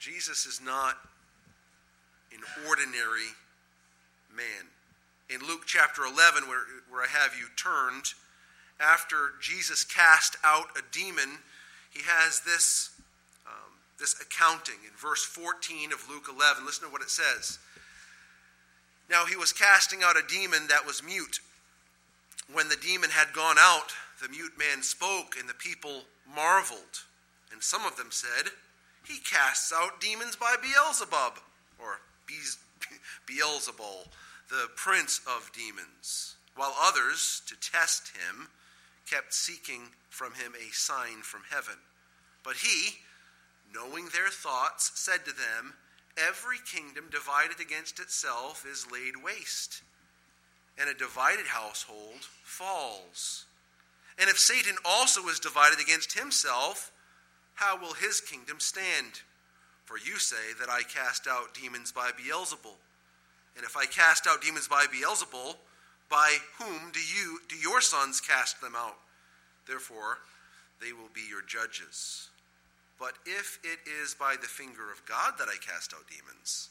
Jesus is not an ordinary man. In Luke chapter 11, where, where I have you turned, after Jesus cast out a demon, he has this, um, this accounting in verse 14 of Luke 11. Listen to what it says. Now he was casting out a demon that was mute. When the demon had gone out, the mute man spoke, and the people marveled. And some of them said, He casts out demons by Beelzebub, or Beelzebul, the prince of demons. While others, to test him, kept seeking from him a sign from heaven. But he, knowing their thoughts, said to them, Every kingdom divided against itself is laid waste, and a divided household falls. And if Satan also is divided against himself, how will his kingdom stand? For you say that I cast out demons by Beelzebul. And if I cast out demons by Beelzebul, by whom do you do your sons cast them out? Therefore, they will be your judges. But if it is by the finger of God that I cast out demons,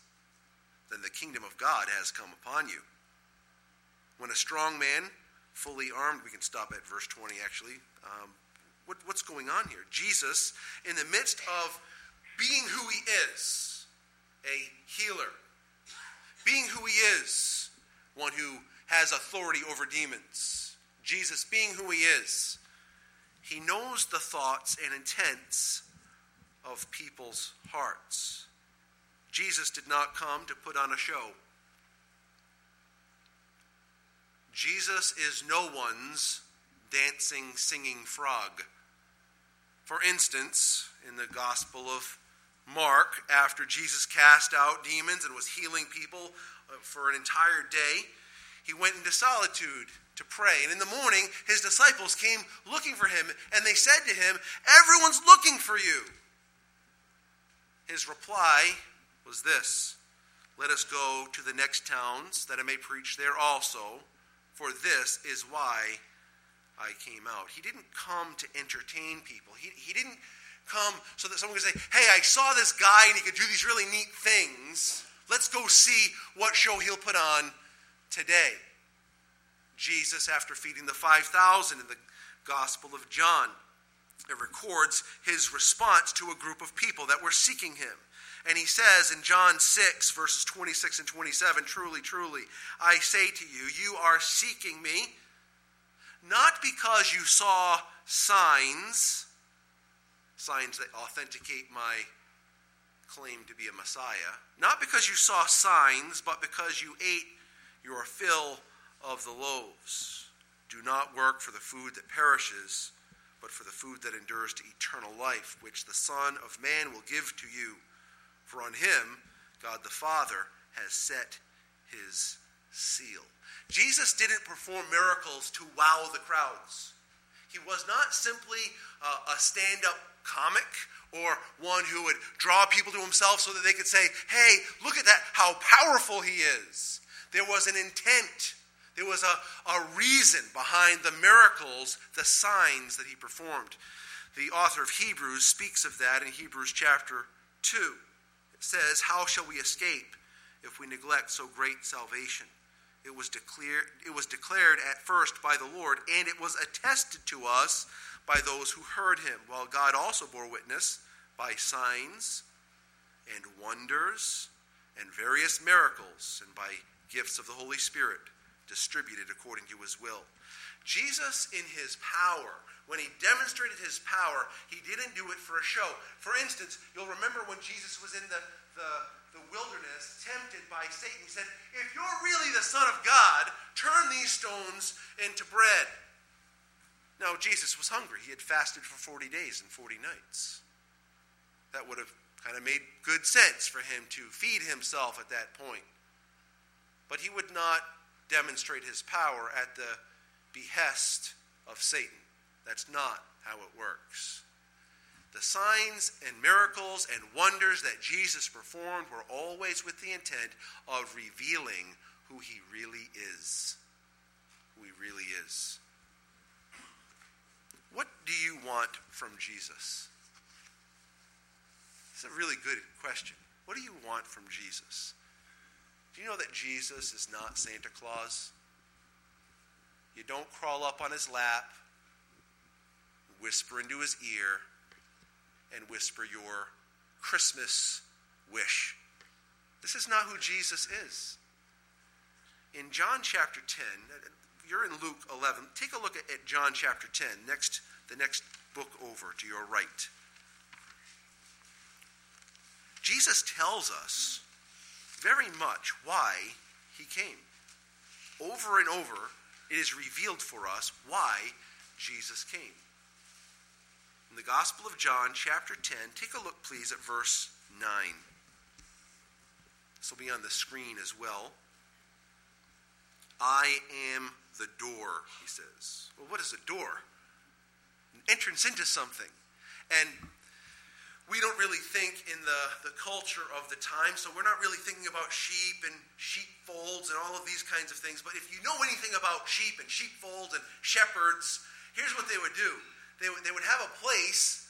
then the kingdom of God has come upon you. When a strong man, fully armed, we can stop at verse 20 actually. Um, what, what's going on here? Jesus, in the midst of being who he is, a healer, being who he is, one who has authority over demons, Jesus being who he is, he knows the thoughts and intents of people's hearts. Jesus did not come to put on a show. Jesus is no one's dancing, singing frog. For instance, in the Gospel of Mark, after Jesus cast out demons and was healing people uh, for an entire day, he went into solitude to pray. And in the morning, his disciples came looking for him, and they said to him, Everyone's looking for you. His reply was this Let us go to the next towns, that I may preach there also, for this is why I came out. He didn't come to entertain people. He, he didn't come so that someone could say, Hey, I saw this guy and he could do these really neat things. Let's go see what show he'll put on today. Jesus, after feeding the 5,000 in the Gospel of John, it records his response to a group of people that were seeking him. And he says in John 6, verses 26 and 27, Truly, truly, I say to you, you are seeking me, not because you saw signs, signs that authenticate my claim to be a Messiah, not because you saw signs, but because you ate your fill of the loaves. Do not work for the food that perishes but for the food that endures to eternal life, which the Son of Man will give to you. For on him, God the Father has set his seal. Jesus didn't perform miracles to wow the crowds. He was not simply uh, a stand up comic or one who would draw people to himself so that they could say, hey, look at that, how powerful he is. There was an intent there was a, a reason behind the miracles, the signs that he performed. The author of Hebrews speaks of that in Hebrews chapter 2. It says, How shall we escape if we neglect so great salvation? It was, declared, it was declared at first by the Lord, and it was attested to us by those who heard him, while God also bore witness by signs and wonders and various miracles and by gifts of the Holy Spirit distributed according to his will. Jesus, in his power, when he demonstrated his power, he didn't do it for a show. For instance, you'll remember when Jesus was in the, the, the wilderness, tempted by Satan, he said, If you're really the Son of God, turn these stones into bread. Now, Jesus was hungry. He had fasted for 40 days and 40 nights. That would have kind of made good sense for him to feed himself at that point. But he would not demonstrate his power at the behest of Satan. That's not how it works. The signs and miracles and wonders that Jesus performed were always with the intent of revealing who he really is. Who he really is. What do you want from Jesus? It's a really good question. What do you want from Jesus? Do you know that Jesus is not Santa Claus? You don't crawl up on his lap, whisper into his ear, and whisper your Christmas wish. This is not who Jesus is. In John chapter 10, you're in Luke 11. Take a look at, at John chapter 10, next, the next book over to your right. Jesus tells us very much why he came. Over and over, it is revealed for us why Jesus came. In the Gospel of John, chapter 10, take a look, please, at verse 9. This will be on the screen as well. I am the door, he says. Well, what is a door? An entrance into something. And we don't really think in the, the culture of the time, so we're not really thinking about sheep and sheepfolds and all of these kinds of things. But if you know anything about sheep and sheepfolds and shepherds, here's what they would do they would, they would have a place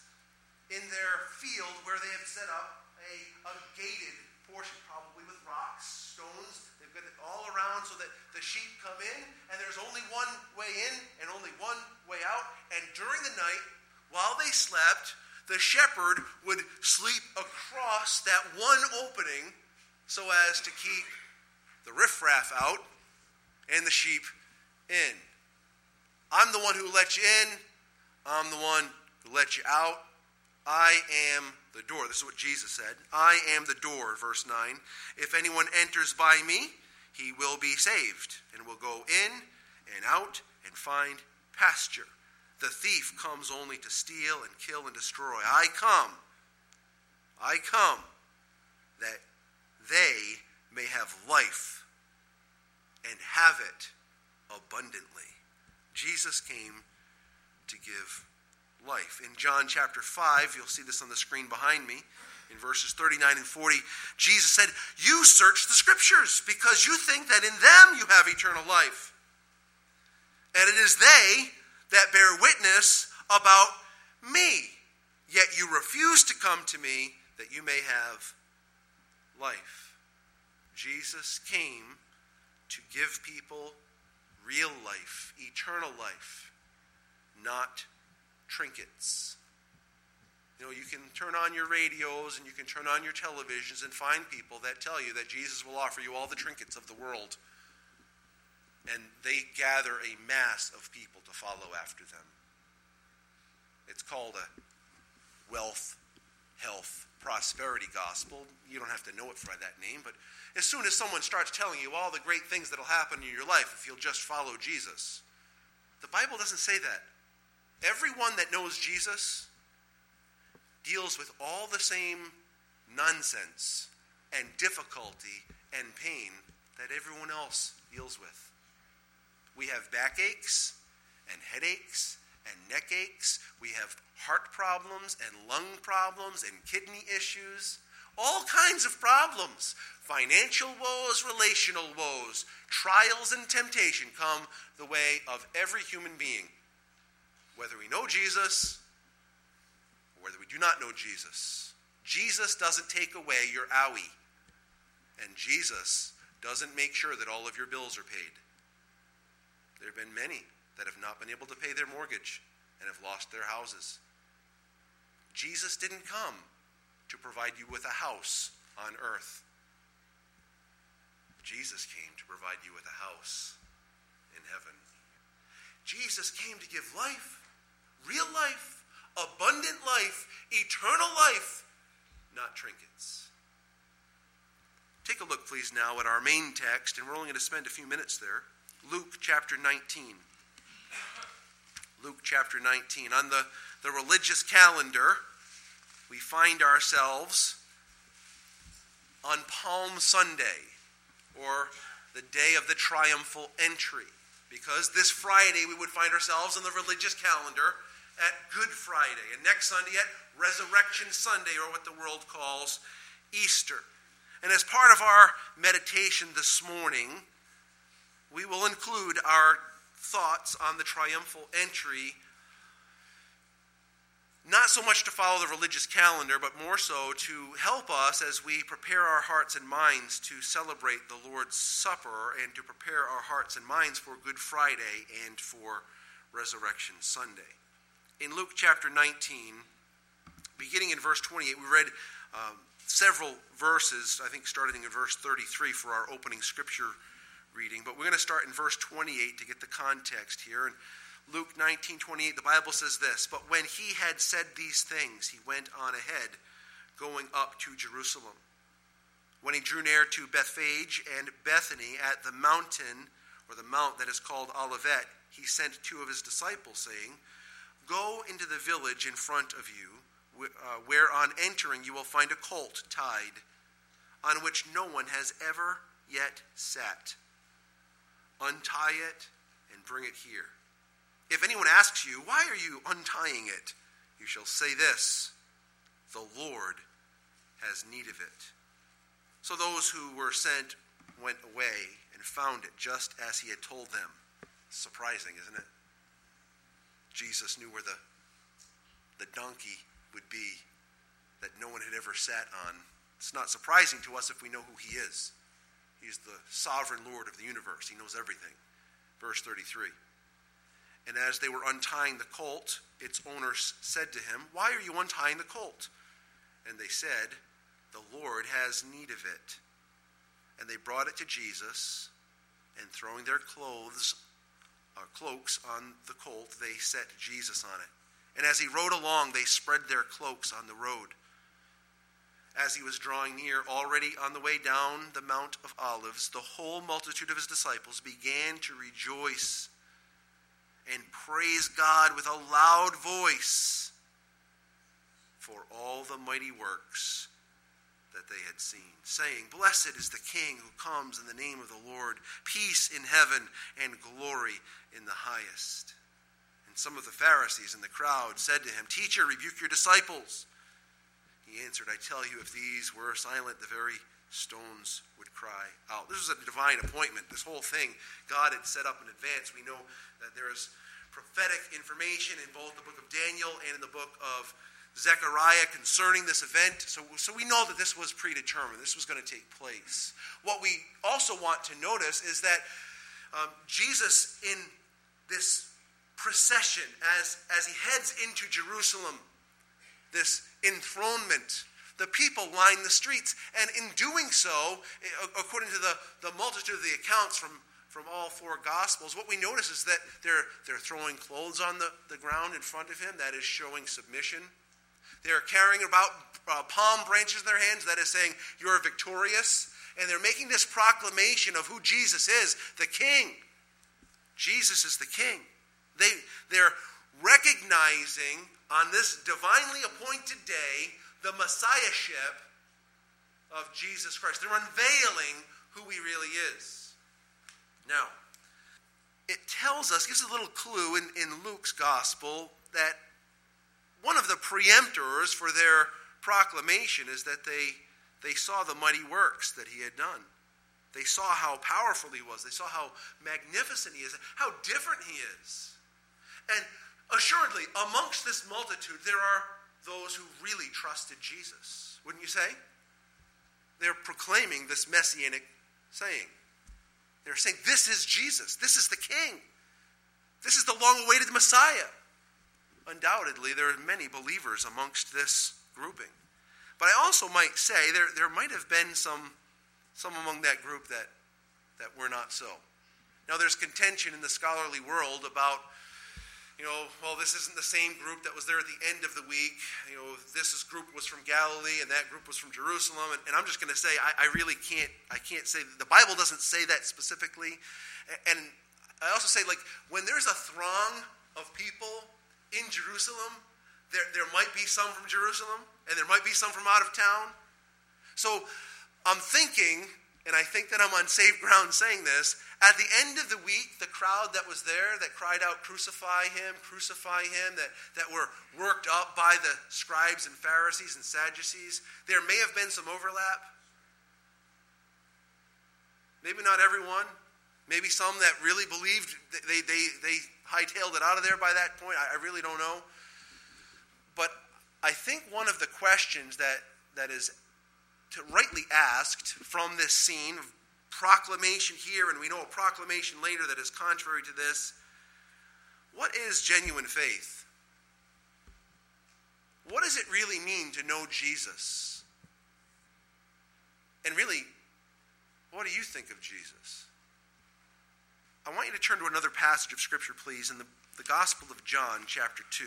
in their field where they have set up a, a gated portion, probably with rocks, stones, They've got it all around so that the sheep come in, and there's only one way in and only one way out. And during the night, while they slept, the shepherd would sleep across that one opening so as to keep the riffraff out and the sheep in. I'm the one who let you in, I'm the one who let you out. I am the door. This is what Jesus said. I am the door, verse 9. If anyone enters by me, he will be saved and will go in and out and find pasture. The thief comes only to steal and kill and destroy. I come, I come that they may have life and have it abundantly. Jesus came to give life. In John chapter 5, you'll see this on the screen behind me, in verses 39 and 40, Jesus said, You search the scriptures because you think that in them you have eternal life. And it is they that bear witness about me. Yet you refuse to come to me that you may have life. Jesus came to give people real life, eternal life, not trinkets. You know, you can turn on your radios and you can turn on your televisions and find people that tell you that Jesus will offer you all the trinkets of the world. And they gather a mass of people to follow after them. It's called a wealth, health, prosperity gospel. You don't have to know it by that name, but as soon as someone starts telling you all the great things that'll happen in your life if you'll just follow Jesus, the Bible doesn't say that. Everyone that knows Jesus deals with all the same nonsense and difficulty and pain that everyone else deals with. We have backaches and headaches and neck aches. We have heart problems and lung problems and kidney issues. All kinds of problems. Financial woes, relational woes, trials and temptation come the way of every human being. Whether we know Jesus or whether we do not know Jesus. Jesus doesn't take away your owie. And Jesus doesn't make sure that all of your bills are paid. There have been many that have not been able to pay their mortgage and have lost their houses. Jesus didn't come to provide you with a house on earth. Jesus came to provide you with a house in heaven. Jesus came to give life, real life, abundant life, eternal life, not trinkets. Take a look, please, now at our main text, and we're only going to spend a few minutes there. Luke chapter 19. Luke chapter 19. On the, the religious calendar, we find ourselves on Palm Sunday, or the day of the triumphal entry, because this Friday we would find ourselves on the religious calendar at Good Friday, and next Sunday at Resurrection Sunday, or what the world calls Easter. And as part of our meditation this morning, we will include our thoughts on the triumphal entry not so much to follow the religious calendar, but more so to help us as we prepare our hearts and minds to celebrate the Lord's Supper and to prepare our hearts and minds for Good Friday and for Resurrection Sunday. In Luke chapter 19, beginning in verse 28, we read um, several verses, I think starting in verse 33 for our opening scripture reading, but we're going to start in verse 28 to get the context here. And Luke 19 28, the Bible says this But when he had said these things, he went on ahead, going up to Jerusalem. When he drew near to Bethphage and Bethany at the mountain, or the mount that is called Olivet, he sent two of his disciples, saying, Go into the village in front of you, uh, where on entering you will find a colt tied, on which no one has ever yet sat. Untie it and bring it here. If anyone asks you, Why are you untying it? you shall say this The Lord has need of it. So those who were sent went away and found it just as he had told them. Surprising, isn't it? Jesus knew where the, the donkey would be that no one had ever sat on. It's not surprising to us if we know who he is. He's the sovereign Lord of the universe, he knows everything. Verse 33. And as they were untying the colt, its owners said to him, Why are you untying the colt? And they said, The Lord has need of it. And they brought it to Jesus, and throwing their clothes, uh, cloaks on the colt, they set Jesus on it. And as he rode along, they spread their cloaks on the road. As he was drawing near, already on the way down the Mount of Olives, the whole multitude of his disciples began to rejoice and praise God with a loud voice for all the mighty works that they had seen, saying, Blessed is the King who comes in the name of the Lord, peace in heaven and glory in the highest. And some of the Pharisees in the crowd said to him, Teacher, rebuke your disciples. He answered, I tell you, if these were silent, the very stones would cry out. This was a divine appointment. This whole thing God had set up in advance. We know that there is prophetic information in both the book of Daniel and in the book of Zechariah concerning this event. So, so we know that this was predetermined. This was going to take place. What we also want to notice is that um, Jesus, in this procession, as, as he heads into Jerusalem, this enthronement the people line the streets. And in doing so, according to the, the multitude of the accounts from, from all four Gospels, what we notice is that they're, they're throwing clothes on the, the ground in front of him. That is showing submission. They're carrying about uh, palm branches in their hands. That is saying, You're victorious. And they're making this proclamation of who Jesus is the King. Jesus is the King. They, they're recognizing on this divinely appointed day the messiahship of Jesus Christ. They're unveiling who he really is. Now, it tells us, gives a little clue in, in Luke's gospel that one of the preemptors for their proclamation is that they, they saw the mighty works that he had done. They saw how powerful he was. They saw how magnificent he is, how different he is. And assuredly, amongst this multitude, there are those who really trusted Jesus, wouldn't you say? They're proclaiming this messianic saying. They're saying, This is Jesus. This is the King. This is the long awaited Messiah. Undoubtedly, there are many believers amongst this grouping. But I also might say there, there might have been some, some among that group that, that were not so. Now, there's contention in the scholarly world about you know, well, this isn't the same group that was there at the end of the week. You know, this is, group was from Galilee and that group was from Jerusalem. And, and I'm just going to say, I, I, really can't, I can't say, the Bible doesn't say that specifically. And I also say, like, when there's a throng of people in Jerusalem, there, there might be some from Jerusalem and there might be some from out of town. So I'm thinking, and I think that I'm on safe ground saying this, at the end of the week, the crowd that was there that cried out, Crucify him, crucify him, that, that were worked up by the scribes and Pharisees and Sadducees, there may have been some overlap. Maybe not everyone. Maybe some that really believed they, they, they hightailed it out of there by that point. I, I really don't know. But I think one of the questions that, that is rightly asked from this scene proclamation here, and we know a proclamation later that is contrary to this. What is genuine faith? What does it really mean to know Jesus? And really, what do you think of Jesus? I want you to turn to another passage of Scripture, please, in the, the Gospel of John, chapter 2.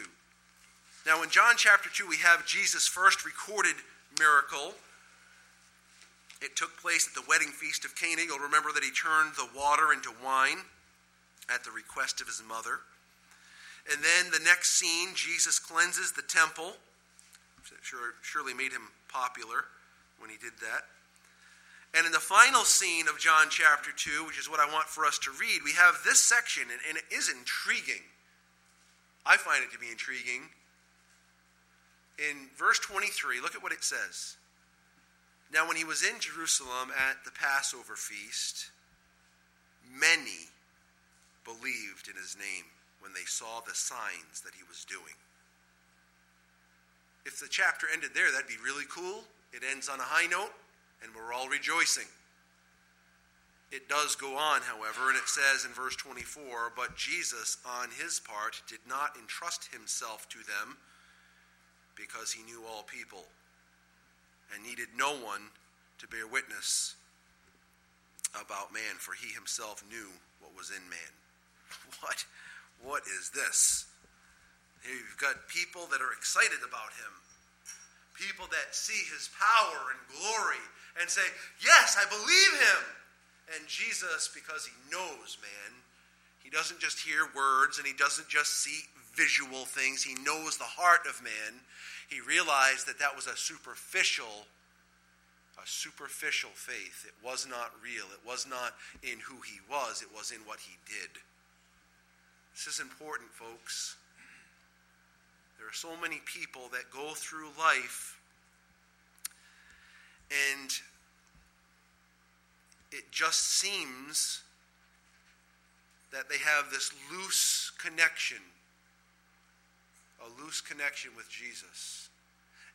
Now, in John chapter 2, we have Jesus' first recorded miracle. It took place at the wedding feast of Cana. You'll remember that he turned the water into wine at the request of his mother. And then the next scene, Jesus cleanses the temple. Sure, surely made him popular when he did that. And in the final scene of John chapter 2, which is what I want for us to read, we have this section, and, and it is intriguing. I find it to be intriguing. In verse 23, look at what it says. Now, when he was in Jerusalem at the Passover feast, many believed in his name when they saw the signs that he was doing. If the chapter ended there, that'd be really cool. It ends on a high note and we're all rejoicing. It does go on, however, and it says in verse 24, But Jesus, on his part, did not entrust himself to them because he knew all people and needed no one to bear witness about man, for he himself knew what was in man. What? What is this? You've got people that are excited about him, people that see his power and glory and say, Yes, I believe him. And Jesus, because he knows man, he doesn't just hear words and he doesn't just see visual things, he knows the heart of man. He realized that that was a superficial a superficial faith. It was not real. It was not in who he was, it was in what he did. This is important, folks. There are so many people that go through life and it just seems that they have this loose connection, a loose connection with Jesus.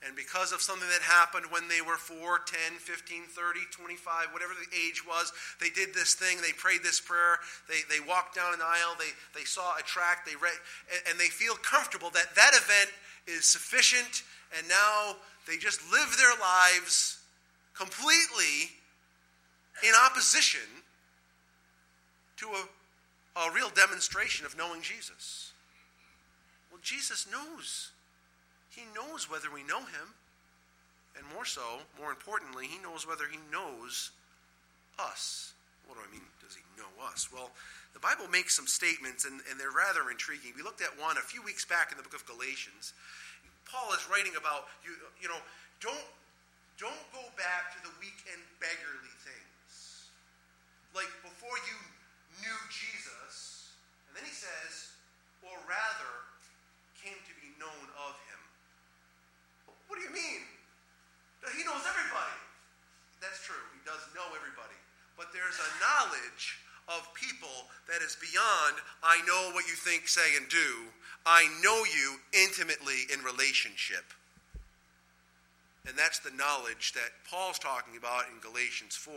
And because of something that happened when they were 4, 10, 15, 30, 25, whatever the age was, they did this thing, they prayed this prayer, they, they walked down an aisle, they, they saw a tract, they read, and, and they feel comfortable that that event is sufficient, and now they just live their lives completely in opposition to a, a real demonstration of knowing Jesus. Well, Jesus knows. He knows whether we know him. And more so, more importantly, he knows whether he knows us. What do I mean, does he know us? Well, the Bible makes some statements, and, and they're rather intriguing. We looked at one a few weeks back in the book of Galatians. Paul is writing about, you, you know, don't don't go back to the weak and beggarly things. Like before you knew Jesus, and then he says, or rather, came to be known of him. What do you mean? He knows everybody. That's true. He does know everybody. But there's a knowledge of people that is beyond, I know what you think, say, and do. I know you intimately in relationship. And that's the knowledge that Paul's talking about in Galatians 4.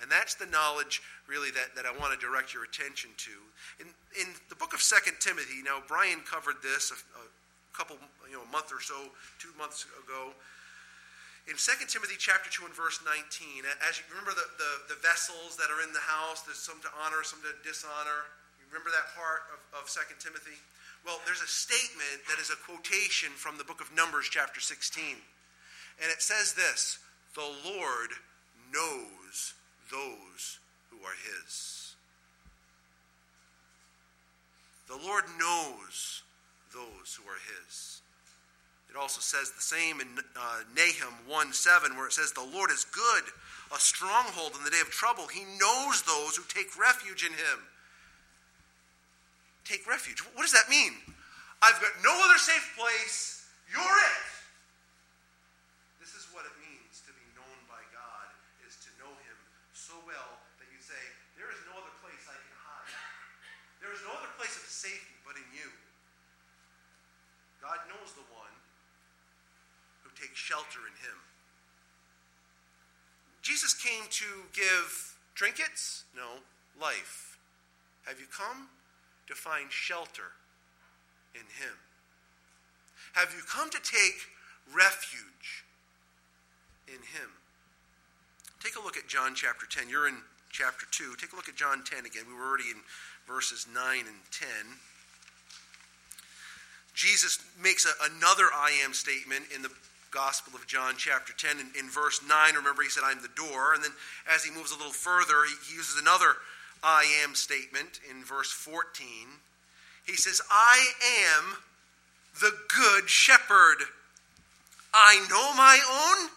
And that's the knowledge, really, that, that I want to direct your attention to. In, in the book of 2 Timothy, now, Brian covered this a, a couple, you know, a month or so, two months ago. In 2 Timothy chapter 2 and verse 19, as you remember the, the, the vessels that are in the house, there's some to honor, some to dishonor. You remember that part of, of 2 Timothy? Well, there's a statement that is a quotation from the book of Numbers, chapter 16. And it says this The Lord knows those who are his. The Lord knows those who are his. It also says the same in uh, Nahum 1 7, where it says, The Lord is good, a stronghold in the day of trouble. He knows those who take refuge in him. Take refuge. What does that mean? I've got no other safe place. You're it. The one shelter in him. Jesus came to give trinkets? No, life. Have you come to find shelter in him? Have you come to take refuge in him? Take a look at John chapter 10. You're in chapter 2. Take a look at John 10 again. We were already in verses 9 and 10. Jesus makes a, another I am statement in the Gospel of John, chapter 10. In, in, verse 9, remember, he said, I'm the door. And then as he moves a little further, he, he uses another I am statement in verse 14. He says, I am the good shepherd. I know my own,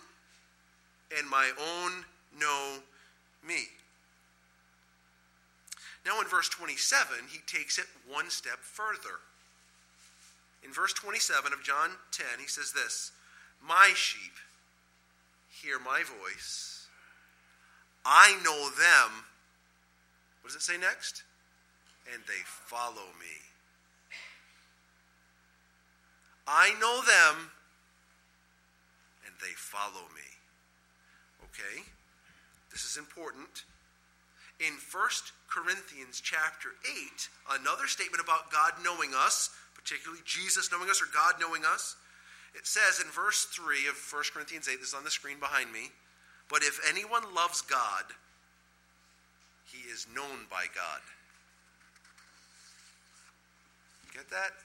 and my own know me. Now, in verse 27, he takes it one step further. In verse 27 of John 10, he says this My sheep hear my voice. I know them. What does it say next? And they follow me. I know them, and they follow me. Okay? This is important. In 1 Corinthians chapter 8, another statement about God knowing us particularly Jesus knowing us or God knowing us. It says in verse 3 of 1 Corinthians 8, this is on the screen behind me, but if anyone loves God, he is known by God. Get that?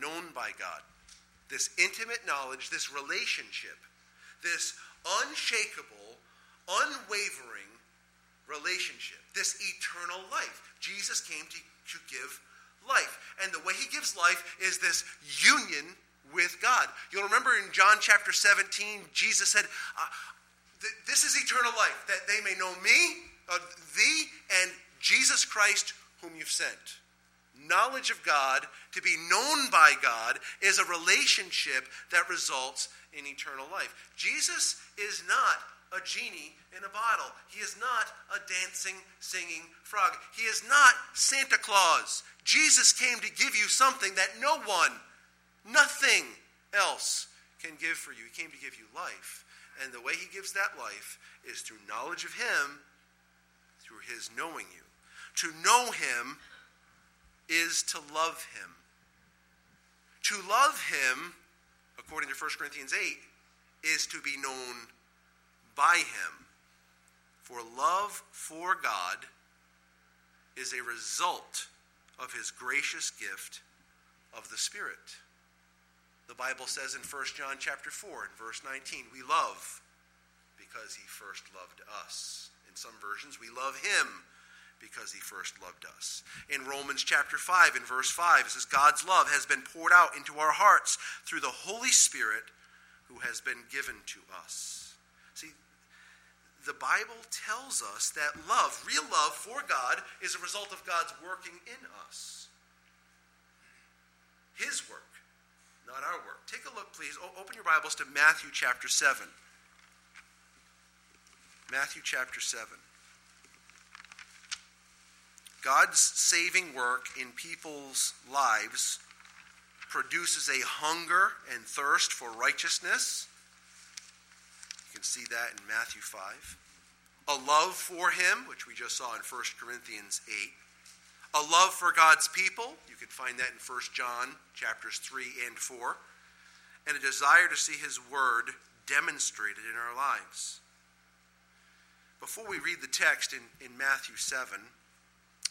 Known by God. This intimate knowledge, this relationship, this unshakable, unwavering relationship, this eternal life. Jesus came to, to give life. And the way he gives life is this union with God. You'll remember in John chapter 17, Jesus said, uh, This is eternal life, that they may know me, uh, thee, and Jesus Christ, whom you've sent. Knowledge of God, to be known by God, is a relationship that results in eternal life. Jesus is not a genie in a bottle. He is not a dancing, singing frog. He is not Santa Claus. Jesus came to give you something that no one, nothing else can give for you. He came to give you life. And the way he gives that life is through knowledge of him, through his knowing you. To know him is to love him. To love him, according to 1 Corinthians 8, is to be known by him. For love for God is a result of his gracious gift of the Spirit. The Bible says in 1 John chapter 4 and verse 19, we love because he first loved us. In some versions, we love him because he first loved us. In Romans chapter 5 and verse 5, it says, God's love has been poured out into our hearts through the Holy Spirit who has been given to us. See, the Bible tells us that love, real love for God, is a result of God's working in us. His work, not our work. Take a look, please. O- open your Bibles to Matthew chapter 7. Matthew chapter 7. God's saving work in people's lives produces a hunger and thirst for righteousness see that in Matthew 5. A love for him, which we just saw in 1 Corinthians 8. A love for God's people, you can find that in 1 John chapters 3 and 4. And a desire to see his word demonstrated in our lives. Before we read the text in, in Matthew 7,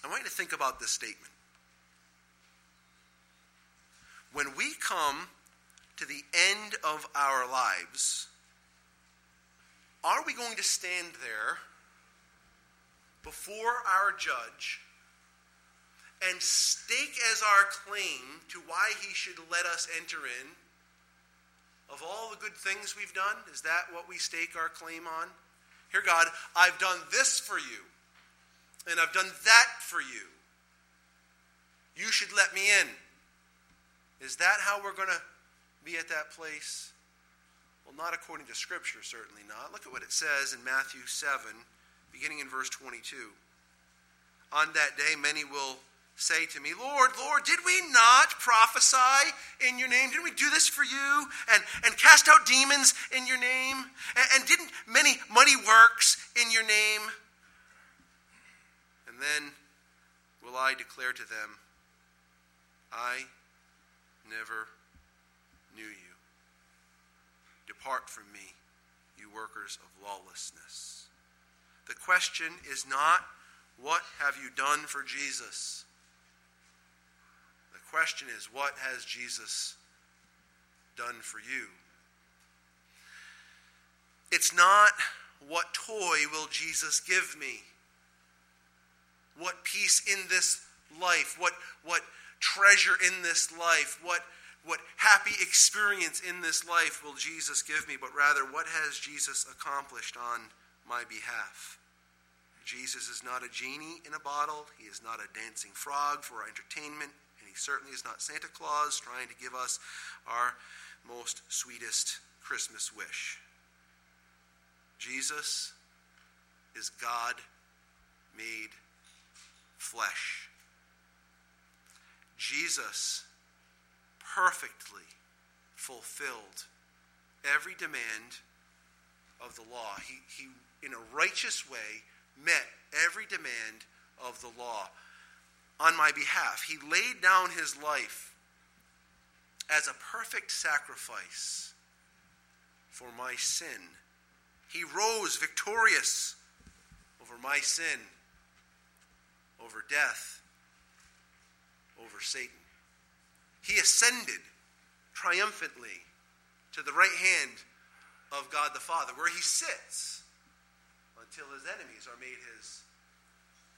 I want you to think about this statement. When we come to the end of our lives, are we going to stand there before our judge and stake as our claim to why he should let us enter in of all the good things we've done? Is that what we stake our claim on? Here, God, I've done this for you, and I've done that for you. You should let me in. Is that how we're going to be at that place? Well, not according to Scripture, certainly not. Look at what it says in Matthew 7, beginning in verse 22. On that day, many will say to me, Lord, Lord, did we not prophesy in your name? Didn't we do this for you? And, and cast out demons in your name? And, and didn't many mighty works in your name? And then will I declare to them, I never knew you. Depart from me, you workers of lawlessness. The question is not, what have you done for Jesus? The question is, what has Jesus done for you? It's not, what toy will Jesus give me? What peace in this life? What, what treasure in this life? What, what happy experience in this life will Jesus give me? But rather, what has Jesus accomplished on my behalf? Jesus is not a genie in a bottle. He is not a dancing frog for our entertainment. And he certainly is not Santa Claus trying to give us our most sweetest Christmas wish. Jesus is God made flesh. Jesus perfectly fulfilled every demand of the law. He, he, in a righteous way, met every demand of the law on my behalf. He laid down his life as a perfect sacrifice for my sin. He rose victorious over my sin over death, over Satan. He ascended triumphantly to the right hand of God the Father, where he sits until his enemies are made his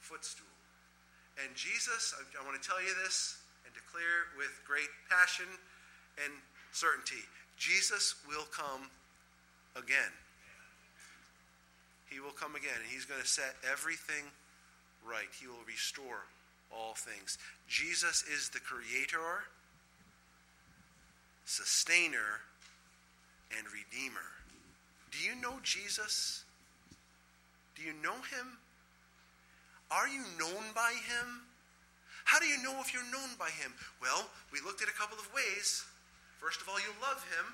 footstool. And Jesus, I, want to tell you this and declare with great passion and certainty Jesus will come again. He will come again, and he's going to set everything right. He will restore all things. Jesus is the creator, sustainer, and redeemer. Do you know Jesus? Do you know him? Are you known by him? How do you know if you're known by him? Well, we looked at a couple of ways. First of all, you love him.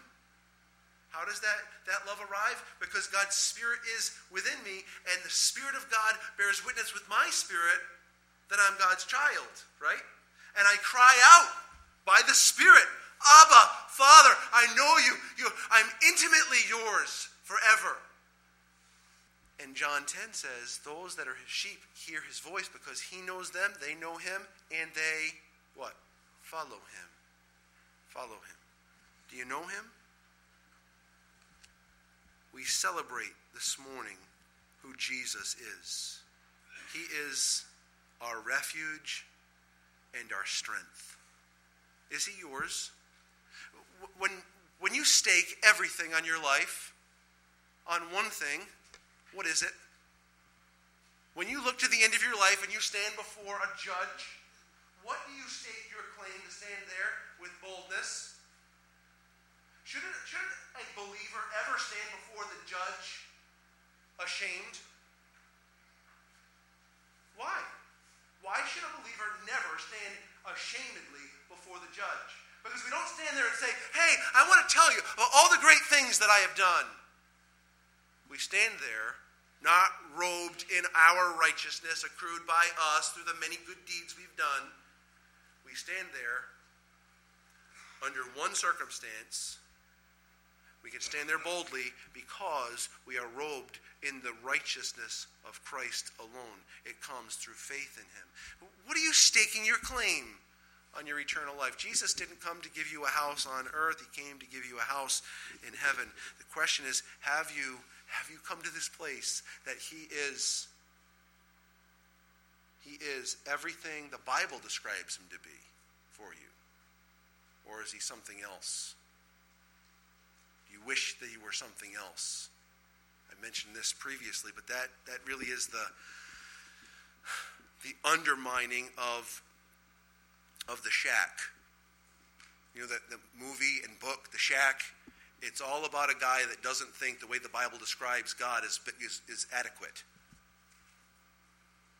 How does that, that love arrive? Because God's Spirit is within me, and the Spirit of God bears witness with my spirit that I'm God's child, right? And I cry out by the Spirit, Abba, Father, I know you. you I'm intimately yours forever. And John 10 says, Those that are his sheep hear his voice because he knows them, they know him, and they, what? Follow him. Follow him. Do you know him? we celebrate this morning who Jesus is. He is our refuge and our strength. Is he yours? When, when you stake everything on your life on one thing, what is it? When you look to the end of your life and you stand before a judge, what do you stake your claim to stand there with boldness? Should, it, should a believer ever stand before the judge ashamed? Why? Why should a believer never stand ashamedly before the judge? Because we don't stand there and say, hey, I want to tell you all the great things that I have done. We stand there not robed in our righteousness accrued by us through the many good deeds we've done. We stand there under one circumstance we can stand there boldly because we are robed in the righteousness of Christ alone. It comes through faith in Him. What are you staking your claim on your eternal life? Jesus didn't come to give you a house on earth, He came to give you a house in heaven. The question is have you, have you come to this place that He is? He is everything the Bible describes him to be for you. Or is he something else? You wish that he were something else. I mentioned this previously, but that, that really is the, the undermining of, of the shack. You know, the, the movie and book, The Shack, it's all about a guy that doesn't think the way the Bible describes God is, is, is adequate.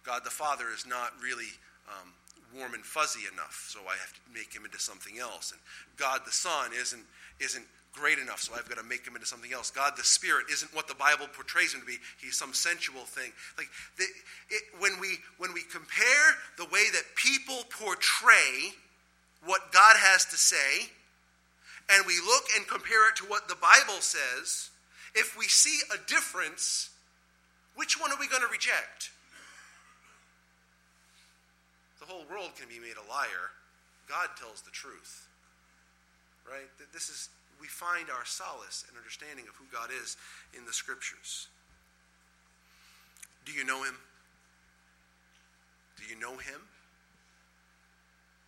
God the Father is not really um, warm and fuzzy enough, so I have to make him into something else. And God the Son isn't, isn't great enough, so I've got to make him into something else. God the Spirit isn't what the Bible portrays him to be. He's some sensual thing. Like the, it, when we when we compare the way that people portray what God has to say, and we look and compare it to what the Bible says, if we see a difference, which one are we going to reject? The whole world can be made a liar. God tells the truth. Right? This is we find our solace and understanding of who God is in the scriptures. Do you know him? Do you know him?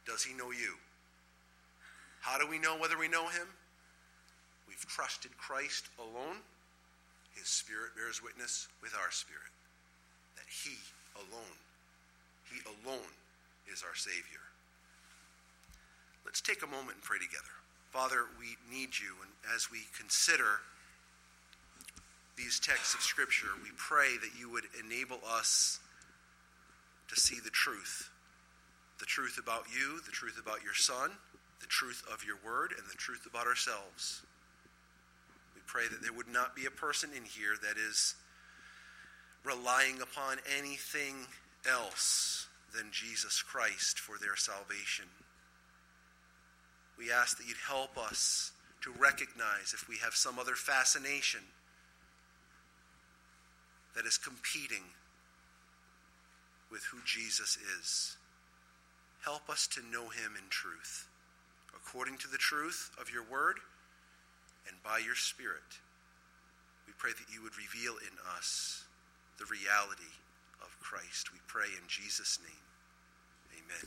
Does he know you? How do we know whether we know him? We've trusted Christ alone. His Spirit bears witness with our spirit that he alone, he alone is our Savior. Let's take a moment and pray together. Father, we need you, and as we consider these texts of Scripture, we pray that you would enable us to see the truth the truth about you, the truth about your Son, the truth of your word, and the truth about ourselves. We pray that there would not be a person in here that is relying upon anything else than Jesus Christ for their salvation. We ask that you'd help us to recognize if we have some other fascination that is competing with who Jesus is. Help us to know him in truth, according to the truth of your word and by your Spirit. We pray that you would reveal in us the reality of Christ. We pray in Jesus' name.